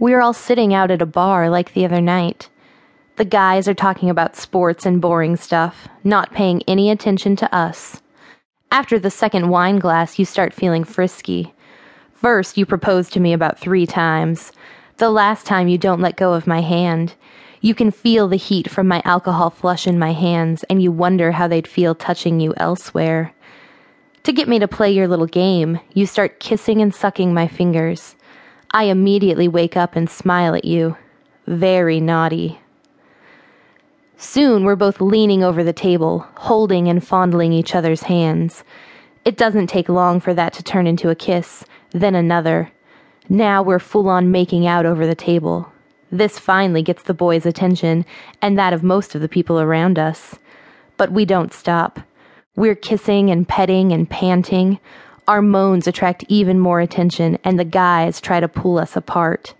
we're all sitting out at a bar like the other night. The guys are talking about sports and boring stuff, not paying any attention to us. After the second wine glass, you start feeling frisky. First, you propose to me about three times. The last time, you don't let go of my hand. You can feel the heat from my alcohol flush in my hands, and you wonder how they'd feel touching you elsewhere. To get me to play your little game, you start kissing and sucking my fingers. I immediately wake up and smile at you. Very naughty. Soon we're both leaning over the table, holding and fondling each other's hands. It doesn't take long for that to turn into a kiss, then another. Now we're full on making out over the table. This finally gets the boys' attention and that of most of the people around us. But we don't stop. We're kissing and petting and panting. Our moans attract even more attention, and the guys try to pull us apart.